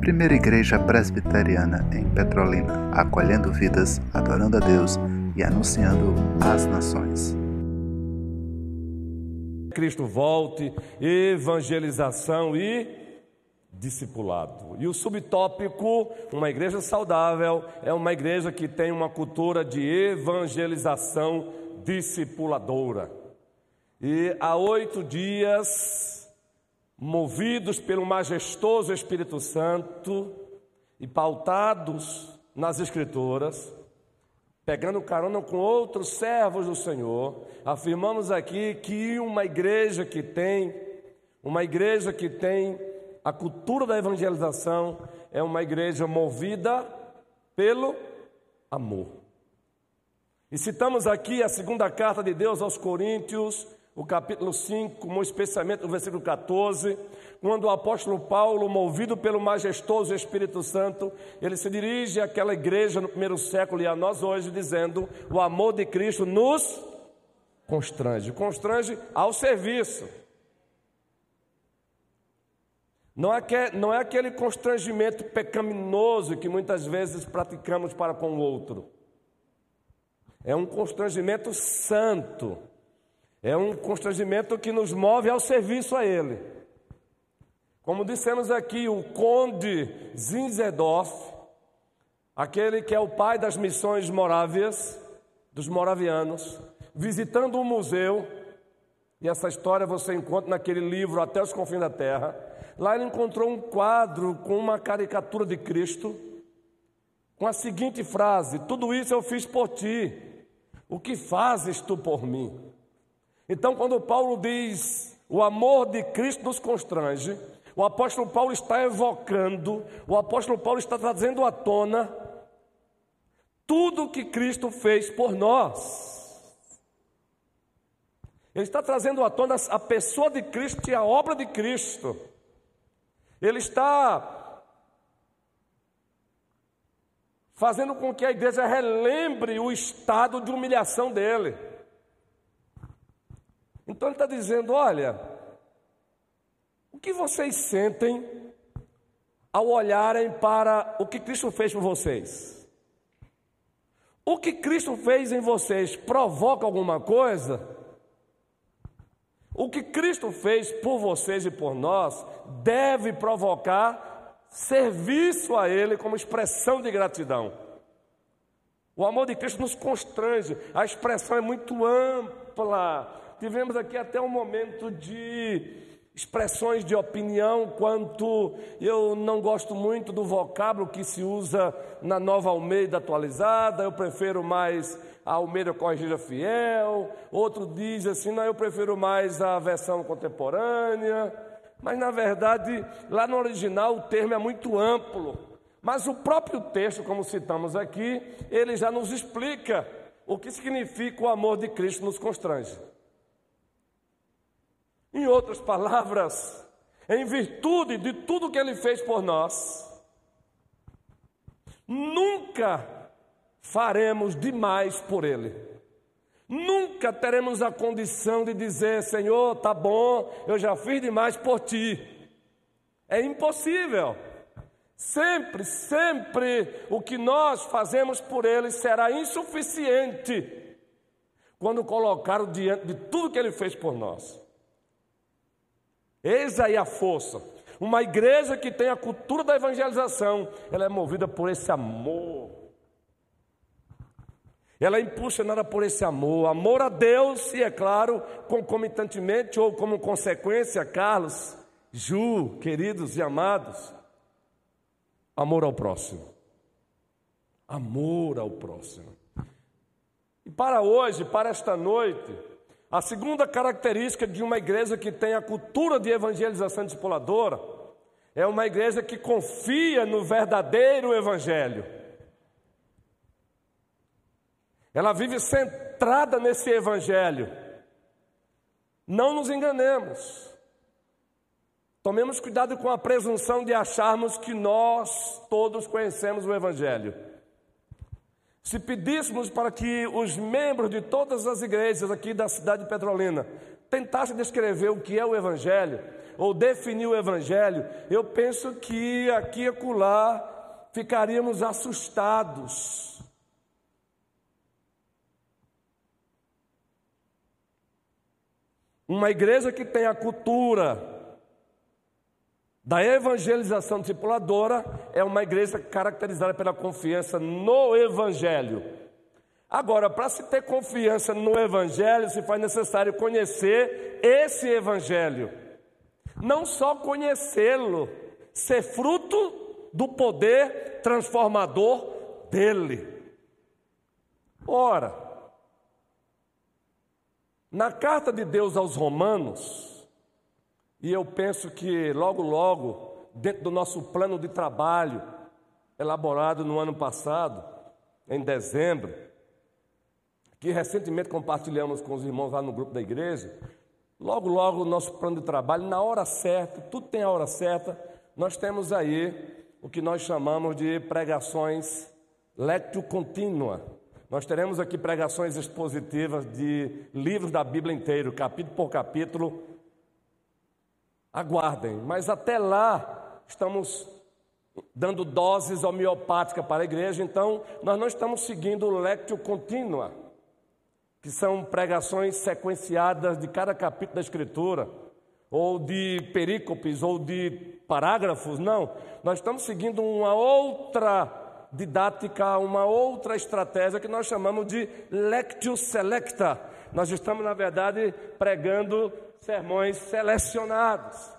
Primeira Igreja Presbiteriana em Petrolina, acolhendo vidas, adorando a Deus e anunciando às nações. Cristo volte, evangelização e discipulado. E o subtópico, uma igreja saudável, é uma igreja que tem uma cultura de evangelização discipuladora. E há oito dias, movidos pelo majestoso Espírito Santo e pautados nas Escrituras, pegando carona com outros servos do Senhor, afirmamos aqui que uma igreja que tem, uma igreja que tem a cultura da evangelização é uma igreja movida pelo amor. E citamos aqui a segunda carta de Deus aos Coríntios, o capítulo 5, como especialmente no versículo 14, quando o apóstolo Paulo, movido pelo majestoso Espírito Santo, ele se dirige àquela igreja no primeiro século e a nós hoje, dizendo: o amor de Cristo nos constrange constrange ao serviço. Não é, é aquele constrangimento pecaminoso que muitas vezes praticamos para com o outro. É um constrangimento santo é um constrangimento que nos move ao serviço a Ele. Como dissemos aqui, o conde Zinzendorf, aquele que é o pai das missões morávias, dos moravianos, visitando um museu, e essa história você encontra naquele livro Até os Confins da Terra. Lá ele encontrou um quadro com uma caricatura de Cristo, com a seguinte frase: Tudo isso eu fiz por ti, o que fazes tu por mim? Então, quando Paulo diz o amor de Cristo nos constrange, o apóstolo Paulo está evocando, o apóstolo Paulo está trazendo à tona tudo que Cristo fez por nós. Ele está trazendo à tona a pessoa de Cristo e a obra de Cristo. Ele está fazendo com que a igreja relembre o estado de humilhação dele. Então ele está dizendo: olha, o que vocês sentem ao olharem para o que Cristo fez por vocês? O que Cristo fez em vocês provoca alguma coisa? O que Cristo fez por vocês e por nós deve provocar serviço a Ele como expressão de gratidão. O amor de Cristo nos constrange, a expressão é muito ampla tivemos aqui até um momento de expressões de opinião quanto eu não gosto muito do vocábulo que se usa na nova Almeida atualizada, eu prefiro mais a Almeida Corrigida Fiel, outro diz assim, não, eu prefiro mais a versão contemporânea, mas na verdade, lá no original o termo é muito amplo, mas o próprio texto, como citamos aqui, ele já nos explica o que significa o amor de Cristo nos constrange. Em outras palavras, em virtude de tudo que Ele fez por nós, nunca faremos demais por Ele. Nunca teremos a condição de dizer, Senhor, tá bom, eu já fiz demais por ti. É impossível. Sempre, sempre o que nós fazemos por Ele será insuficiente quando colocado diante de tudo que Ele fez por nós. Eis aí a força. Uma igreja que tem a cultura da evangelização, ela é movida por esse amor. Ela é impulsionada por esse amor, amor a Deus e, é claro, concomitantemente ou como consequência, Carlos, Ju, queridos e amados, amor ao próximo. Amor ao próximo. E para hoje, para esta noite, a segunda característica de uma igreja que tem a cultura de evangelização discipuladora é uma igreja que confia no verdadeiro evangelho. Ela vive centrada nesse evangelho. Não nos enganemos. Tomemos cuidado com a presunção de acharmos que nós todos conhecemos o evangelho. Se pedíssemos para que os membros de todas as igrejas aqui da cidade de Petrolina tentassem descrever o que é o Evangelho, ou definir o Evangelho, eu penso que aqui e acolá ficaríamos assustados. Uma igreja que tem a cultura da evangelização discipuladora é uma igreja caracterizada pela confiança no Evangelho. Agora, para se ter confiança no Evangelho, se faz necessário conhecer esse Evangelho. Não só conhecê-lo, ser fruto do poder transformador dele. Ora, na carta de Deus aos Romanos, e eu penso que logo, logo, dentro do nosso plano de trabalho, elaborado no ano passado, em dezembro, que recentemente compartilhamos com os irmãos lá no grupo da igreja, logo, logo, o nosso plano de trabalho, na hora certa, tudo tem a hora certa, nós temos aí o que nós chamamos de pregações lectio contínua. Nós teremos aqui pregações expositivas de livros da Bíblia inteiro, capítulo por capítulo, aguardem. Mas até lá, estamos dando doses homeopáticas para a igreja, então nós não estamos seguindo o lectio contínua, que são pregações sequenciadas de cada capítulo da Escritura, ou de perícopes, ou de parágrafos, não. Nós estamos seguindo uma outra didática, uma outra estratégia que nós chamamos de lectio selecta. Nós estamos, na verdade, pregando sermões selecionados,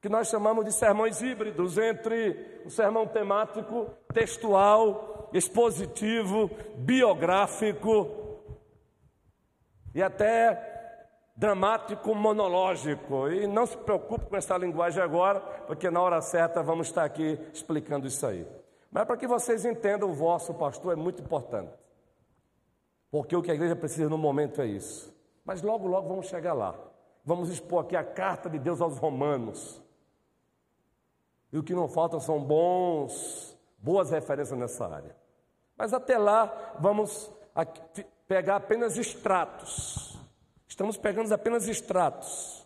que nós chamamos de sermões híbridos entre o sermão temático, textual, expositivo, biográfico e até dramático monológico. E não se preocupe com essa linguagem agora, porque na hora certa vamos estar aqui explicando isso aí. Mas para que vocês entendam, o vosso pastor é muito importante. Porque o que a igreja precisa no momento é isso. Mas logo, logo vamos chegar lá. Vamos expor aqui a carta de Deus aos Romanos. E o que não falta são bons, boas referências nessa área. Mas até lá, vamos pegar apenas extratos. Estamos pegando apenas extratos.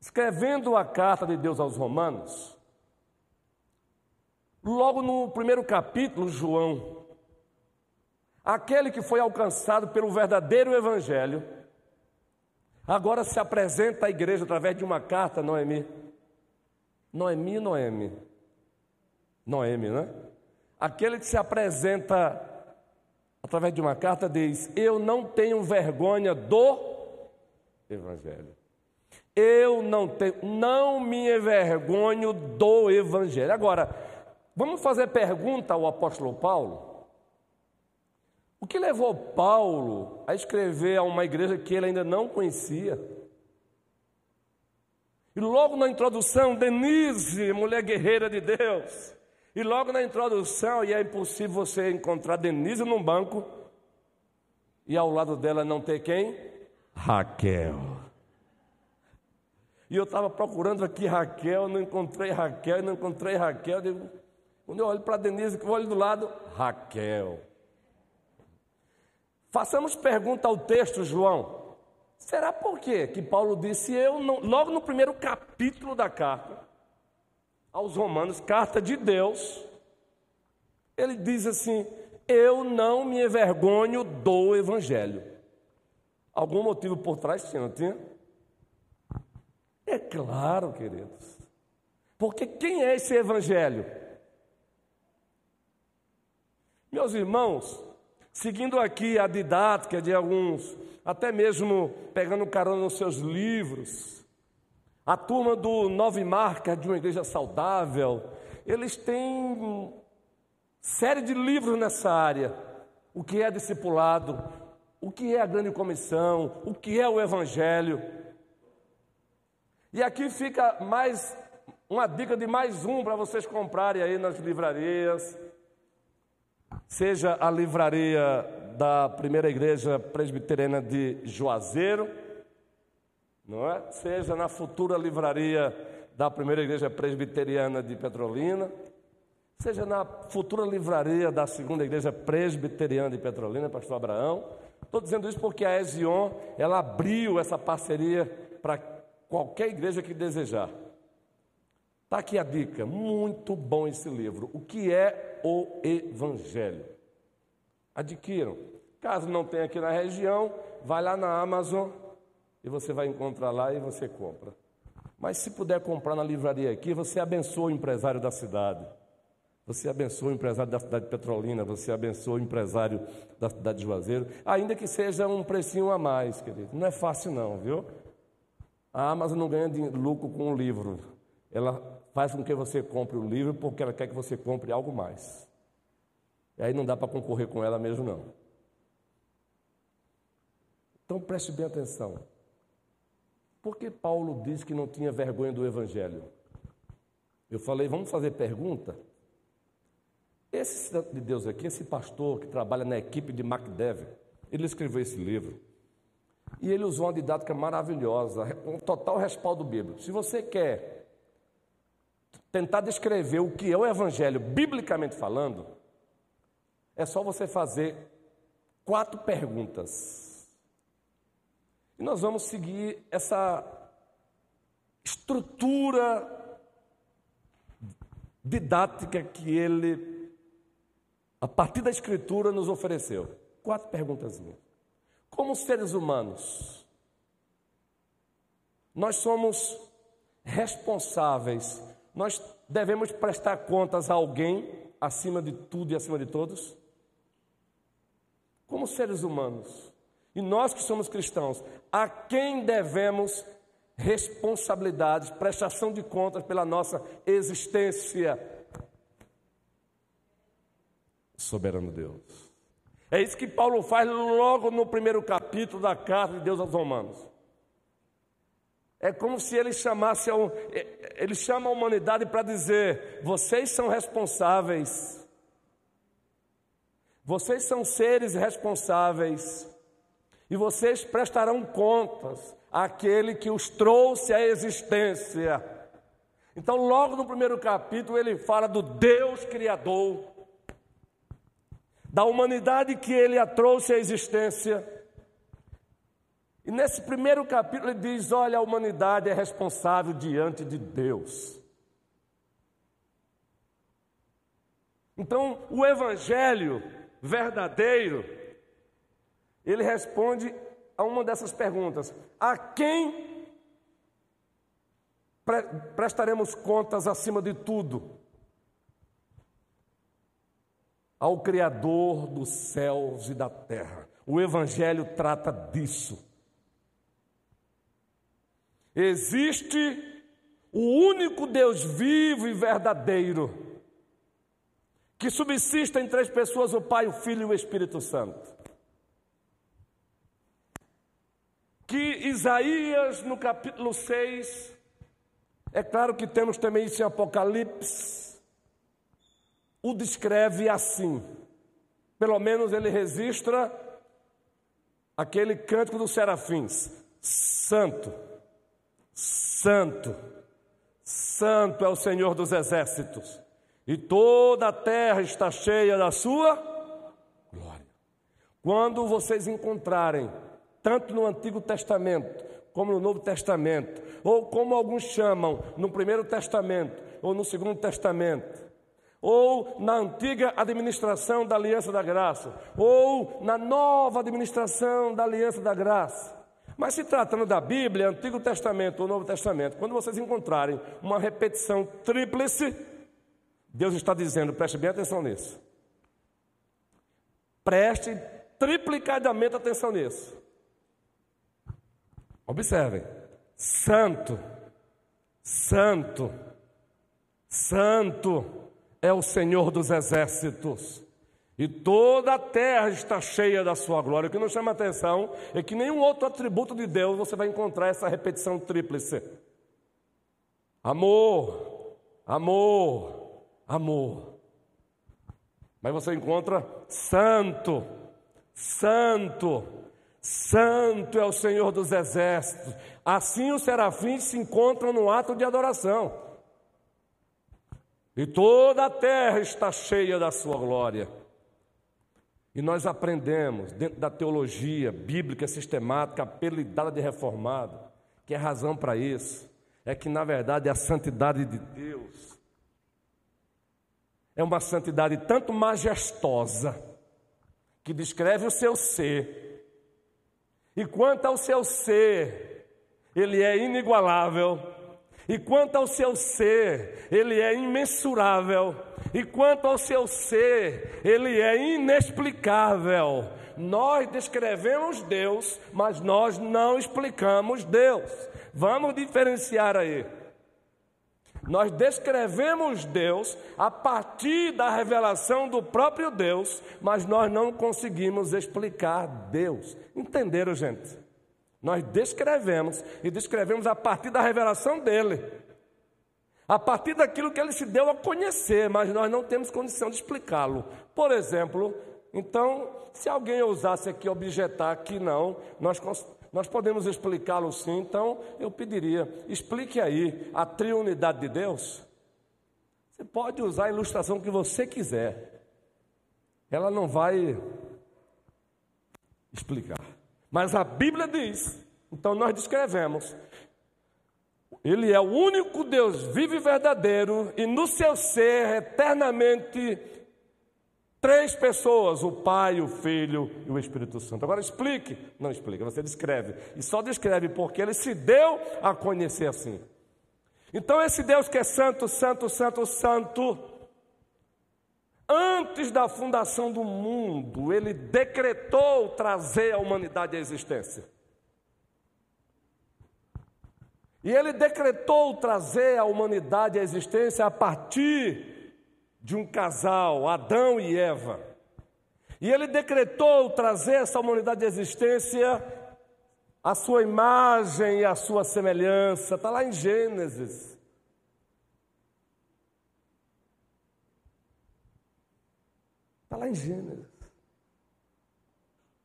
Escrevendo a carta de Deus aos Romanos, logo no primeiro capítulo, João, aquele que foi alcançado pelo verdadeiro Evangelho, Agora se apresenta à igreja através de uma carta, Noemi. Noemi, Noemi. Noemi, né? Aquele que se apresenta através de uma carta diz: Eu não tenho vergonha do Evangelho. Eu não tenho, não me envergonho do Evangelho. Agora, vamos fazer pergunta ao apóstolo Paulo? O que levou Paulo a escrever a uma igreja que ele ainda não conhecia? E logo na introdução, Denise, mulher guerreira de Deus. E logo na introdução, e é impossível você encontrar Denise num banco e ao lado dela não ter quem? Raquel. E eu estava procurando aqui Raquel, não encontrei Raquel, não encontrei Raquel. quando eu olho para Denise, que eu olho do lado, Raquel. Façamos pergunta ao texto, João. Será por quê que Paulo disse, eu não, logo no primeiro capítulo da carta aos Romanos, carta de Deus, ele diz assim: Eu não me envergonho do Evangelho. Algum motivo por trás tinha, não tinha? É claro, queridos. Porque quem é esse Evangelho? Meus irmãos, Seguindo aqui a didática de alguns, até mesmo pegando carona nos seus livros, a turma do Nove Marcas de uma Igreja Saudável, eles têm série de livros nessa área. O que é discipulado, o que é a grande comissão, o que é o Evangelho. E aqui fica mais uma dica de mais um para vocês comprarem aí nas livrarias seja a livraria da primeira igreja presbiteriana de Juazeiro, não é? Seja na futura livraria da primeira igreja presbiteriana de Petrolina, seja na futura livraria da segunda igreja presbiteriana de Petrolina, pastor Abraão. Estou dizendo isso porque a Ezion, ela abriu essa parceria para qualquer igreja que desejar. Está aqui a dica, muito bom esse livro. O que é o Evangelho? Adquiram. Caso não tenha aqui na região, vai lá na Amazon e você vai encontrar lá e você compra. Mas se puder comprar na livraria aqui, você abençoa o empresário da cidade. Você abençoa o empresário da cidade de Petrolina, você abençoa o empresário da cidade de Juazeiro, ainda que seja um precinho a mais, querido. Não é fácil não, viu? A Amazon não ganha lucro com o livro. Ela faz com que você compre o livro porque ela quer que você compre algo mais. E aí não dá para concorrer com ela mesmo não. Então preste bem atenção. Por que Paulo diz que não tinha vergonha do evangelho? Eu falei, vamos fazer pergunta? Esse cidadão de Deus aqui, esse pastor que trabalha na equipe de MacDev, ele escreveu esse livro. E ele usou uma didática maravilhosa, um total respaldo bíblico. Se você quer tentar descrever o que é o evangelho, biblicamente falando, é só você fazer quatro perguntas. E nós vamos seguir essa estrutura didática que ele a partir da Escritura, nos ofereceu. Quatro perguntas. Como seres humanos, nós somos responsáveis, nós devemos prestar contas a alguém acima de tudo e acima de todos? Como seres humanos, e nós que somos cristãos, a quem devemos responsabilidades, prestação de contas pela nossa existência? soberano Deus. É isso que Paulo faz logo no primeiro capítulo da carta de Deus aos Romanos. É como se ele chamasse, a, ele chama a humanidade para dizer: vocês são responsáveis, vocês são seres responsáveis, e vocês prestarão contas àquele que os trouxe à existência. Então, logo no primeiro capítulo, ele fala do Deus Criador, da humanidade que ele a trouxe à existência. E nesse primeiro capítulo ele diz: olha, a humanidade é responsável diante de Deus. Então, o evangelho verdadeiro, ele responde a uma dessas perguntas: a quem prestaremos contas acima de tudo? ao Criador dos céus e da terra. O Evangelho trata disso. Existe o único Deus vivo e verdadeiro, que subsiste em três pessoas: o Pai, o Filho e o Espírito Santo. Que Isaías, no capítulo 6, é claro que temos também isso em Apocalipse, o descreve assim. Pelo menos ele registra aquele cântico dos serafins: Santo, Santo, Santo é o Senhor dos exércitos, e toda a terra está cheia da sua glória. Quando vocês encontrarem, tanto no Antigo Testamento como no Novo Testamento, ou como alguns chamam, no Primeiro Testamento ou no Segundo Testamento, ou na antiga administração da Aliança da Graça, ou na nova administração da Aliança da Graça. Mas se tratando da Bíblia, Antigo Testamento ou Novo Testamento, quando vocês encontrarem uma repetição tríplice, Deus está dizendo, preste bem atenção nisso. Preste triplicadamente atenção nisso. Observem: Santo, Santo, Santo é o Senhor dos exércitos. E toda a terra está cheia da sua glória. O que nos chama a atenção é que nenhum outro atributo de Deus você vai encontrar essa repetição tríplice. Amor, amor, amor. Mas você encontra santo, santo, santo é o Senhor dos exércitos. Assim os serafins se encontram no ato de adoração. E toda a terra está cheia da sua glória. E nós aprendemos, dentro da teologia bíblica sistemática, apelidada de reformado, que é razão para isso é que, na verdade, a santidade de Deus. É uma santidade tanto majestosa, que descreve o seu ser, e quanto ao seu ser, ele é inigualável, e quanto ao seu ser, ele é imensurável, e quanto ao seu ser, ele é inexplicável. Nós descrevemos Deus, mas nós não explicamos Deus. Vamos diferenciar aí. Nós descrevemos Deus a partir da revelação do próprio Deus, mas nós não conseguimos explicar Deus. Entenderam, gente? Nós descrevemos e descrevemos a partir da revelação dele, a partir daquilo que ele se deu a conhecer, mas nós não temos condição de explicá-lo. Por exemplo, então, se alguém ousasse aqui objetar que não, nós nós podemos explicá-lo sim, então eu pediria, explique aí a triunidade de Deus. Você pode usar a ilustração que você quiser, ela não vai explicar. Mas a Bíblia diz, então nós descrevemos. Ele é o único Deus vivo e verdadeiro, e no seu ser eternamente Três pessoas, o Pai, o Filho e o Espírito Santo. Agora explique. Não explica, você descreve. E só descreve porque ele se deu a conhecer assim. Então, esse Deus que é santo, santo, santo, santo, antes da fundação do mundo, ele decretou trazer a humanidade à existência. E ele decretou trazer a humanidade à existência a partir de um casal, Adão e Eva. E ele decretou trazer essa humanidade de existência a sua imagem e a sua semelhança. Está lá em Gênesis. Está lá em Gênesis.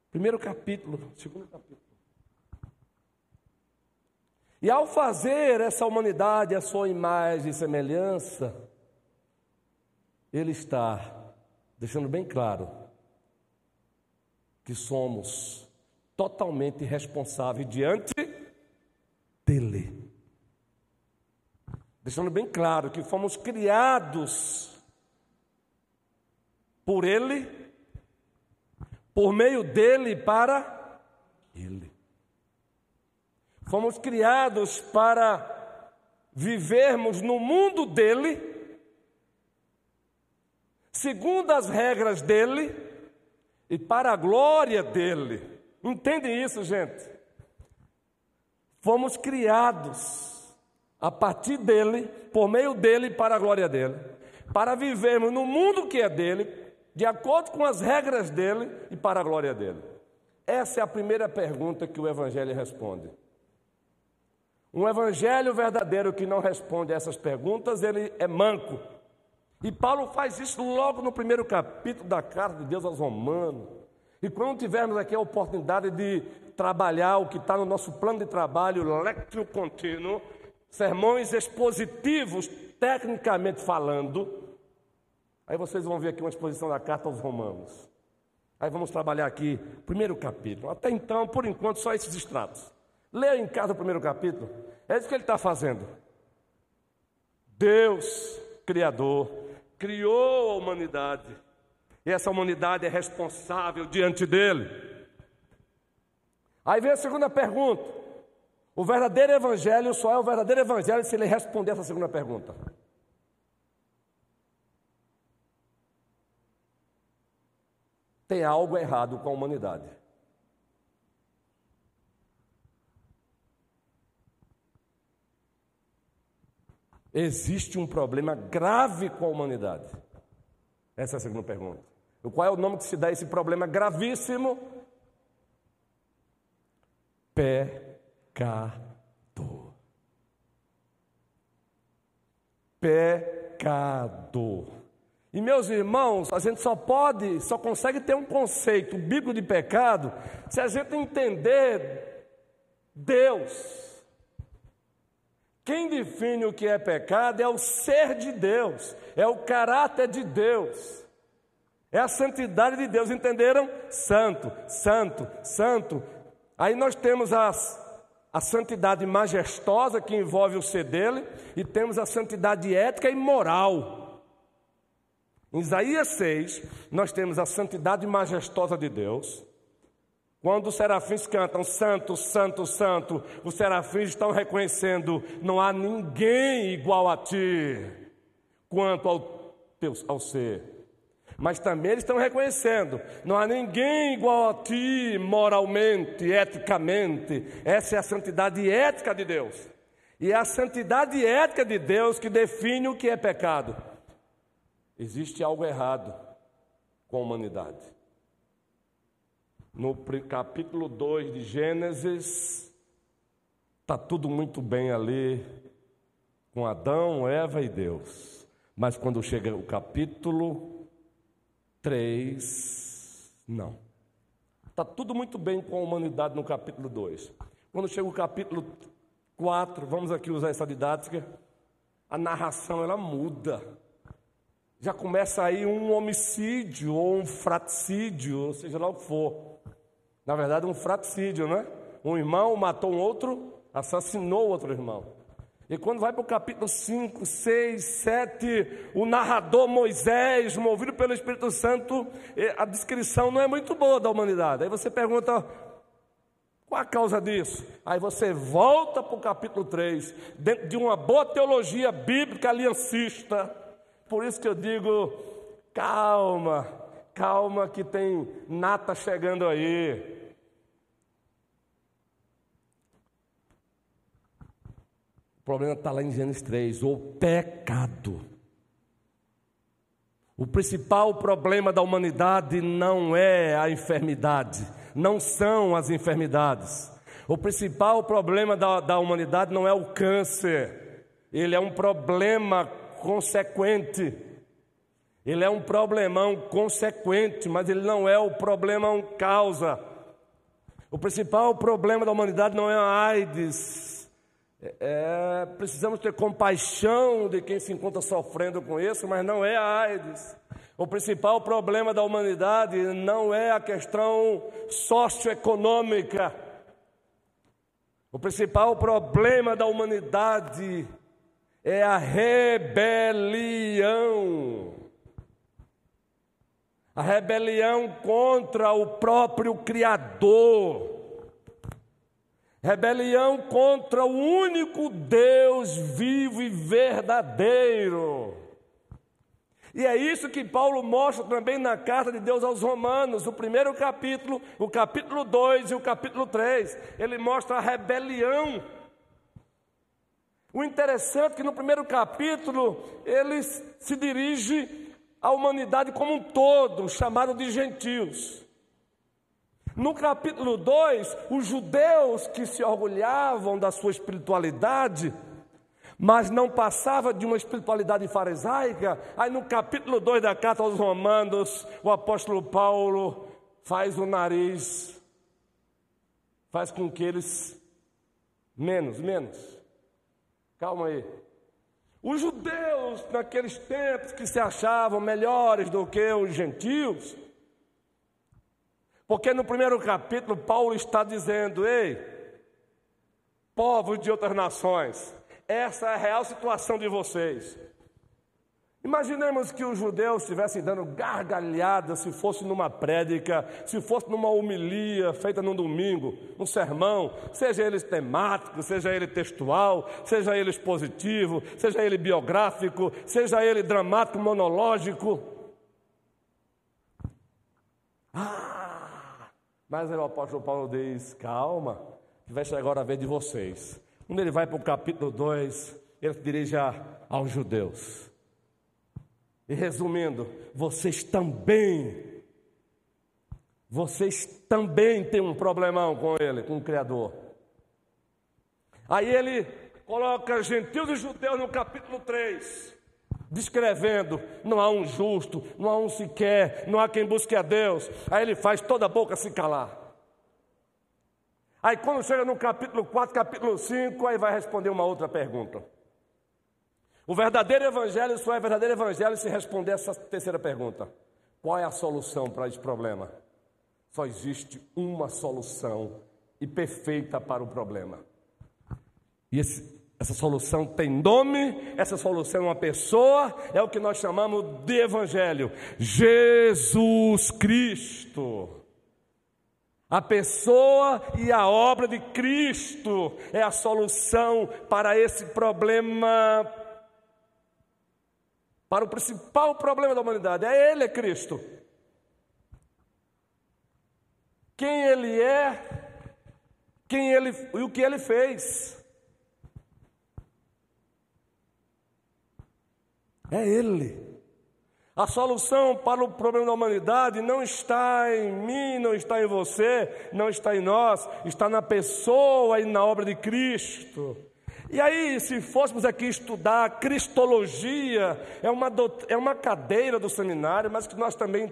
Primeiro capítulo, segundo capítulo. E ao fazer essa humanidade a sua imagem e semelhança, ele está deixando bem claro que somos totalmente responsáveis diante dele. Deixando bem claro que fomos criados por ele, por meio dele para ele. Fomos criados para vivermos no mundo dele segundo as regras dele e para a glória dele. Entendem isso, gente? Fomos criados a partir dele, por meio dele, para a glória dele, para vivermos no mundo que é dele, de acordo com as regras dele e para a glória dele. Essa é a primeira pergunta que o Evangelho responde. Um Evangelho verdadeiro que não responde a essas perguntas, ele é manco. E Paulo faz isso logo no primeiro capítulo da carta de Deus aos Romanos. E quando tivermos aqui a oportunidade de trabalhar o que está no nosso plano de trabalho, lectio contínuo, sermões expositivos, tecnicamente falando, aí vocês vão ver aqui uma exposição da carta aos Romanos. Aí vamos trabalhar aqui, primeiro capítulo. Até então, por enquanto, só esses extratos. Leia em casa o primeiro capítulo. É isso que ele está fazendo. Deus, Criador, criou a humanidade. E essa humanidade é responsável diante dele. Aí vem a segunda pergunta. O verdadeiro evangelho só é o verdadeiro evangelho se ele responder essa segunda pergunta. Tem algo errado com a humanidade. Existe um problema grave com a humanidade? Essa é a segunda pergunta. Qual é o nome que se dá a esse problema gravíssimo? Pecado. Pecado. E meus irmãos, a gente só pode, só consegue ter um conceito bíblico de pecado se a gente entender Deus. Quem define o que é pecado é o ser de Deus, é o caráter de Deus, é a santidade de Deus, entenderam? Santo, santo, santo. Aí nós temos as, a santidade majestosa que envolve o ser dele, e temos a santidade ética e moral. Em Isaías 6, nós temos a santidade majestosa de Deus. Quando os serafins cantam Santo, Santo, Santo, os serafins estão reconhecendo: não há ninguém igual a ti, quanto ao, teu, ao ser. Mas também eles estão reconhecendo: não há ninguém igual a ti moralmente, eticamente. Essa é a santidade ética de Deus. E é a santidade ética de Deus que define o que é pecado. Existe algo errado com a humanidade. No capítulo 2 de Gênesis, está tudo muito bem ali, com Adão, Eva e Deus. Mas quando chega o capítulo 3, não. Está tudo muito bem com a humanidade no capítulo 2. Quando chega o capítulo 4, vamos aqui usar essa didática, a narração ela muda. Já começa aí um homicídio ou um fraticídio, ou seja lá o que for. Na verdade, um fraticídio, né? Um irmão matou um outro, assassinou outro irmão. E quando vai para o capítulo 5, 6, 7, o narrador Moisés, movido pelo Espírito Santo, a descrição não é muito boa da humanidade. Aí você pergunta, qual a causa disso? Aí você volta para o capítulo 3, dentro de uma boa teologia bíblica aliancista. Por isso que eu digo, calma, calma que tem nata chegando aí. problema está lá em Gênesis 3, o pecado. O principal problema da humanidade não é a enfermidade, não são as enfermidades. O principal problema da, da humanidade não é o câncer, ele é um problema consequente. Ele é um problemão consequente, mas ele não é o problemão causa. O principal problema da humanidade não é a AIDS, é, precisamos ter compaixão de quem se encontra sofrendo com isso, mas não é a AIDS. O principal problema da humanidade não é a questão socioeconômica. O principal problema da humanidade é a rebelião. A rebelião contra o próprio Criador. Rebelião contra o único Deus vivo e verdadeiro. E é isso que Paulo mostra também na carta de Deus aos Romanos, o primeiro capítulo, o capítulo 2 e o capítulo 3. Ele mostra a rebelião. O interessante é que no primeiro capítulo ele se dirige à humanidade como um todo, chamado de gentios. No capítulo 2, os judeus que se orgulhavam da sua espiritualidade, mas não passava de uma espiritualidade farisaica, aí no capítulo 2 da carta aos Romanos, o apóstolo Paulo faz o nariz, faz com que eles menos, menos. Calma aí. Os judeus naqueles tempos que se achavam melhores do que os gentios, porque no primeiro capítulo, Paulo está dizendo: Ei, povos de outras nações, essa é a real situação de vocês. Imaginemos que os judeus estivessem dando gargalhada se fosse numa prédica, se fosse numa homilia feita num domingo, um sermão, seja ele temático, seja ele textual, seja ele expositivo, seja ele biográfico, seja ele dramático, monológico. Ah, mas o apóstolo Paulo diz: calma, que vai chegar agora a vez de vocês. Quando ele vai para o capítulo 2, ele se dirige aos judeus. E resumindo, vocês também, vocês também têm um problemão com ele, com o Criador. Aí ele coloca gentios e judeus no capítulo 3 descrevendo: não há um justo, não há um sequer, não há quem busque a Deus. Aí ele faz toda a boca se calar. Aí quando chega no capítulo 4, capítulo 5, aí vai responder uma outra pergunta. O verdadeiro evangelho só é verdadeiro evangelho se responder essa terceira pergunta. Qual é a solução para esse problema? Só existe uma solução e perfeita para o problema. E esse, essa solução tem nome, essa solução é uma pessoa, é o que nós chamamos de Evangelho: Jesus Cristo. A pessoa e a obra de Cristo é a solução para esse problema, para o principal problema da humanidade. É Ele, é Cristo. Quem Ele é, quem Ele e o que Ele fez. É Ele. A solução para o problema da humanidade não está em mim, não está em você, não está em nós, está na pessoa e na obra de Cristo. E aí, se fôssemos aqui estudar Cristologia, é uma, é uma cadeira do seminário, mas que nós também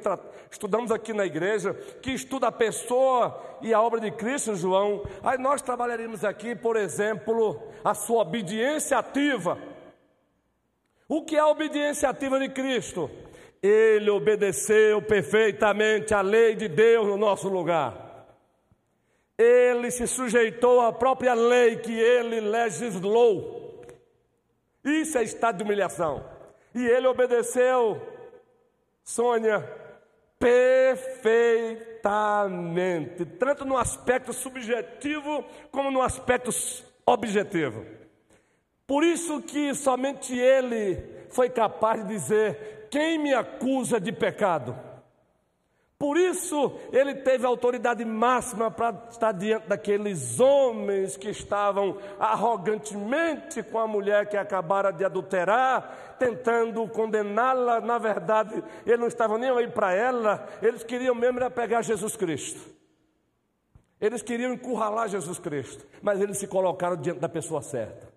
estudamos aqui na igreja, que estuda a pessoa e a obra de Cristo, João. Aí nós trabalharíamos aqui, por exemplo, a sua obediência ativa. O que é a obediência ativa de Cristo? Ele obedeceu perfeitamente à lei de Deus no nosso lugar. Ele se sujeitou à própria lei que ele legislou. Isso é estado de humilhação. E ele obedeceu, Sônia, perfeitamente, tanto no aspecto subjetivo como no aspecto objetivo. Por isso que somente ele foi capaz de dizer: quem me acusa de pecado? Por isso ele teve autoridade máxima para estar diante daqueles homens que estavam arrogantemente com a mulher que acabara de adulterar, tentando condená-la. Na verdade, eles não estavam nem aí para ela, eles queriam mesmo era pegar Jesus Cristo. Eles queriam encurralar Jesus Cristo, mas eles se colocaram diante da pessoa certa.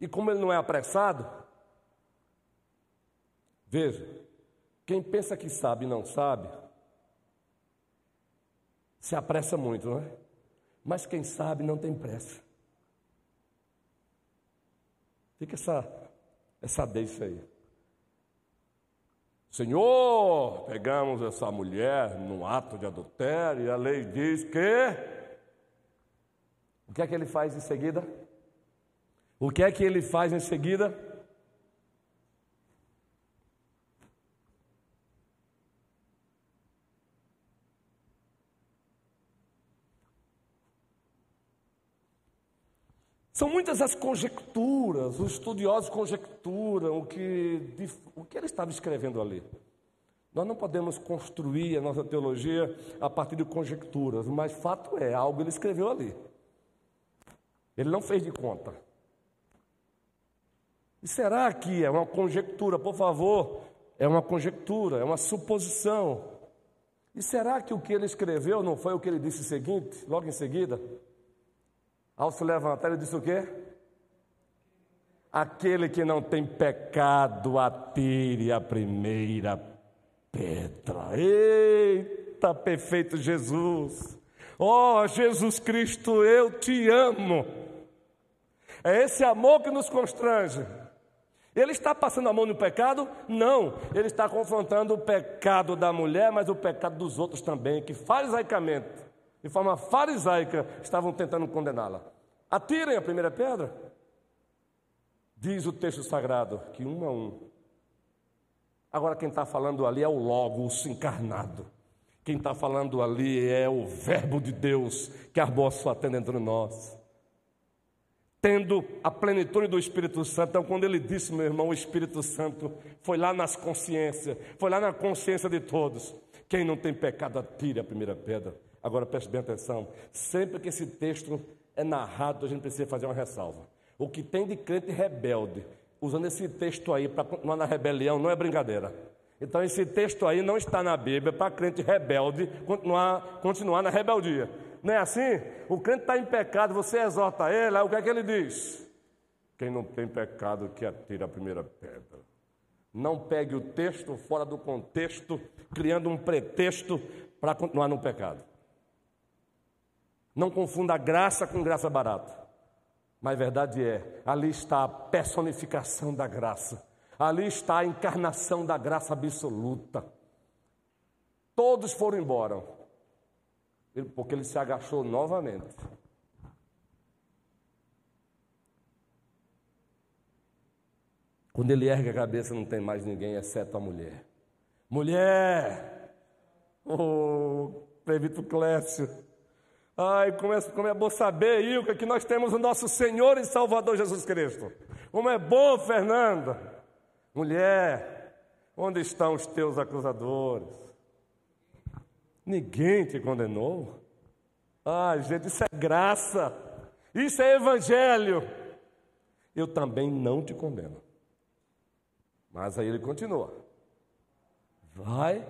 E como ele não é apressado, Veja, quem pensa que sabe e não sabe, se apressa muito, não é? Mas quem sabe não tem pressa. Fica essa, essa deixa aí. Senhor, pegamos essa mulher no ato de adultério e a lei diz que. O que é que ele faz em seguida? O que é que ele faz em seguida? São muitas as conjecturas, os estudiosos conjecturam o que, o que ele estava escrevendo ali. Nós não podemos construir a nossa teologia a partir de conjecturas, mas fato é, algo ele escreveu ali. Ele não fez de conta. E será que é uma conjectura? Por favor, é uma conjectura, é uma suposição. E será que o que ele escreveu não foi o que ele disse seguinte, logo em seguida? Ao se levantar, ele disse o quê? Aquele que não tem pecado, atire a primeira pedra. Eita, perfeito Jesus! Oh, Jesus Cristo, eu te amo. É esse amor que nos constrange. Ele está passando a mão no pecado? Não. Ele está confrontando o pecado da mulher, mas o pecado dos outros também, que farisaicamente de forma farisaica, estavam tentando condená-la. Atirem a primeira pedra. Diz o texto sagrado que um a um. Agora, quem está falando ali é o Logos encarnado. Quem está falando ali é o Verbo de Deus que armou a sua tenda entre nós. Tendo a plenitude do Espírito Santo. Então, quando ele disse, meu irmão, o Espírito Santo foi lá nas consciências, foi lá na consciência de todos. Quem não tem pecado, atire a primeira pedra. Agora preste bem atenção: sempre que esse texto é narrado, a gente precisa fazer uma ressalva. O que tem de crente rebelde, usando esse texto aí para continuar na rebelião, não é brincadeira. Então, esse texto aí não está na Bíblia para crente rebelde continuar, continuar na rebeldia. Não é assim? O crente está em pecado, você exorta ele, aí o que é que ele diz? Quem não tem pecado que atire a primeira pedra. Não pegue o texto fora do contexto, criando um pretexto para continuar no pecado. Não confunda graça com graça barata. Mas a verdade é, ali está a personificação da graça. Ali está a encarnação da graça absoluta. Todos foram embora, porque ele se agachou novamente. Quando ele ergue a cabeça, não tem mais ninguém, exceto a mulher. Mulher! O oh, Clécio Ai, como é, como é bom saber, Ilka, que nós temos o nosso Senhor e Salvador Jesus Cristo. Como é bom, Fernanda. Mulher, onde estão os teus acusadores? Ninguém te condenou. Ai, gente, isso é graça. Isso é evangelho. Eu também não te condeno. Mas aí ele continua. Vai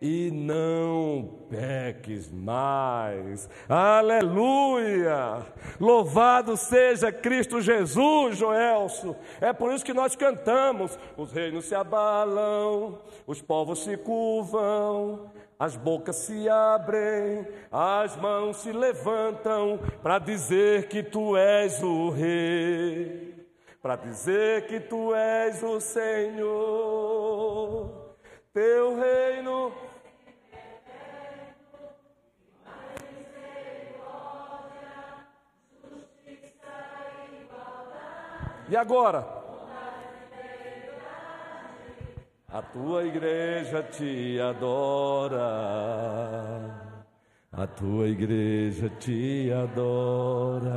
e não peques mais. Aleluia! Louvado seja Cristo Jesus, Joelso. É por isso que nós cantamos: os reinos se abalam, os povos se curvam, as bocas se abrem, as mãos se levantam para dizer que tu és o rei. Para dizer que tu és o Senhor, teu reino E agora? A tua igreja te adora. A tua igreja te adora.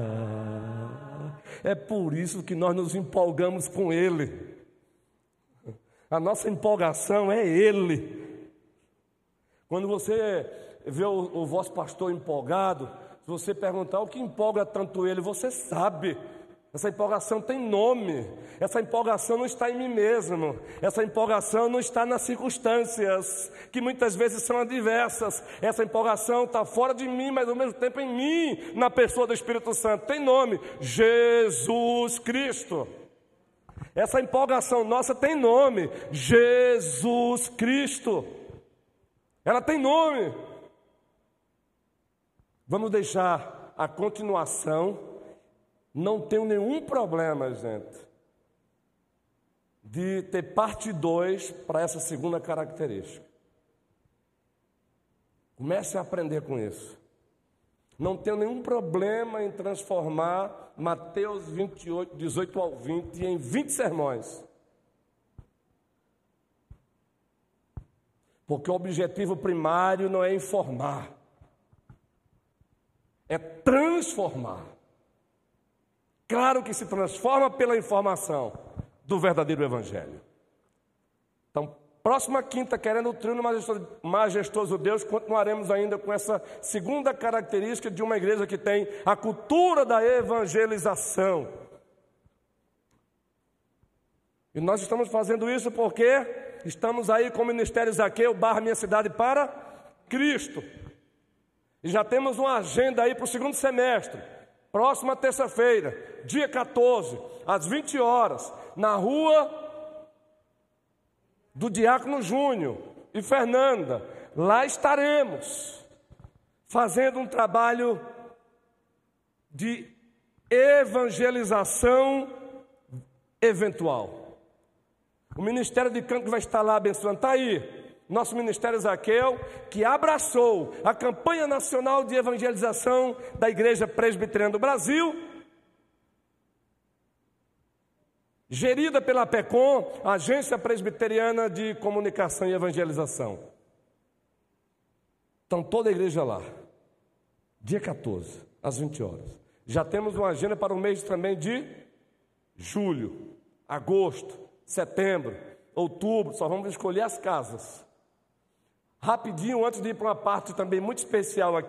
É por isso que nós nos empolgamos com Ele. A nossa empolgação é Ele. Quando você vê o, o vosso pastor empolgado, se você perguntar o que empolga tanto ele, você sabe. Essa empolgação tem nome. Essa empolgação não está em mim mesmo. Essa empolgação não está nas circunstâncias, que muitas vezes são adversas. Essa empolgação está fora de mim, mas ao mesmo tempo em mim, na pessoa do Espírito Santo. Tem nome: Jesus Cristo. Essa empolgação nossa tem nome: Jesus Cristo. Ela tem nome. Vamos deixar a continuação não tenho nenhum problema, gente, de ter parte 2 para essa segunda característica. Comece a aprender com isso. Não tenho nenhum problema em transformar Mateus 28, 18 ao 20 em 20 sermões. Porque o objetivo primário não é informar, é transformar. Claro que se transforma pela informação do verdadeiro Evangelho. Então, próxima quinta, querendo o trino majestoso, Deus, continuaremos ainda com essa segunda característica de uma igreja que tem a cultura da evangelização. E nós estamos fazendo isso porque estamos aí com o Ministério Zaqueu, barra minha cidade para Cristo. E já temos uma agenda aí para o segundo semestre. Próxima terça-feira, dia 14, às 20 horas, na rua do Diácono Júnior e Fernanda, lá estaremos fazendo um trabalho de evangelização eventual. O Ministério de Canto vai estar lá abençoando, está aí nosso Ministério Zaqueu, que abraçou a campanha nacional de evangelização da Igreja Presbiteriana do Brasil, gerida pela PECOM, Agência Presbiteriana de Comunicação e Evangelização. Então, toda a igreja lá, dia 14, às 20 horas. Já temos uma agenda para o mês também de julho, agosto, setembro, outubro, só vamos escolher as casas. Rapidinho, antes de ir para uma parte também muito especial aqui.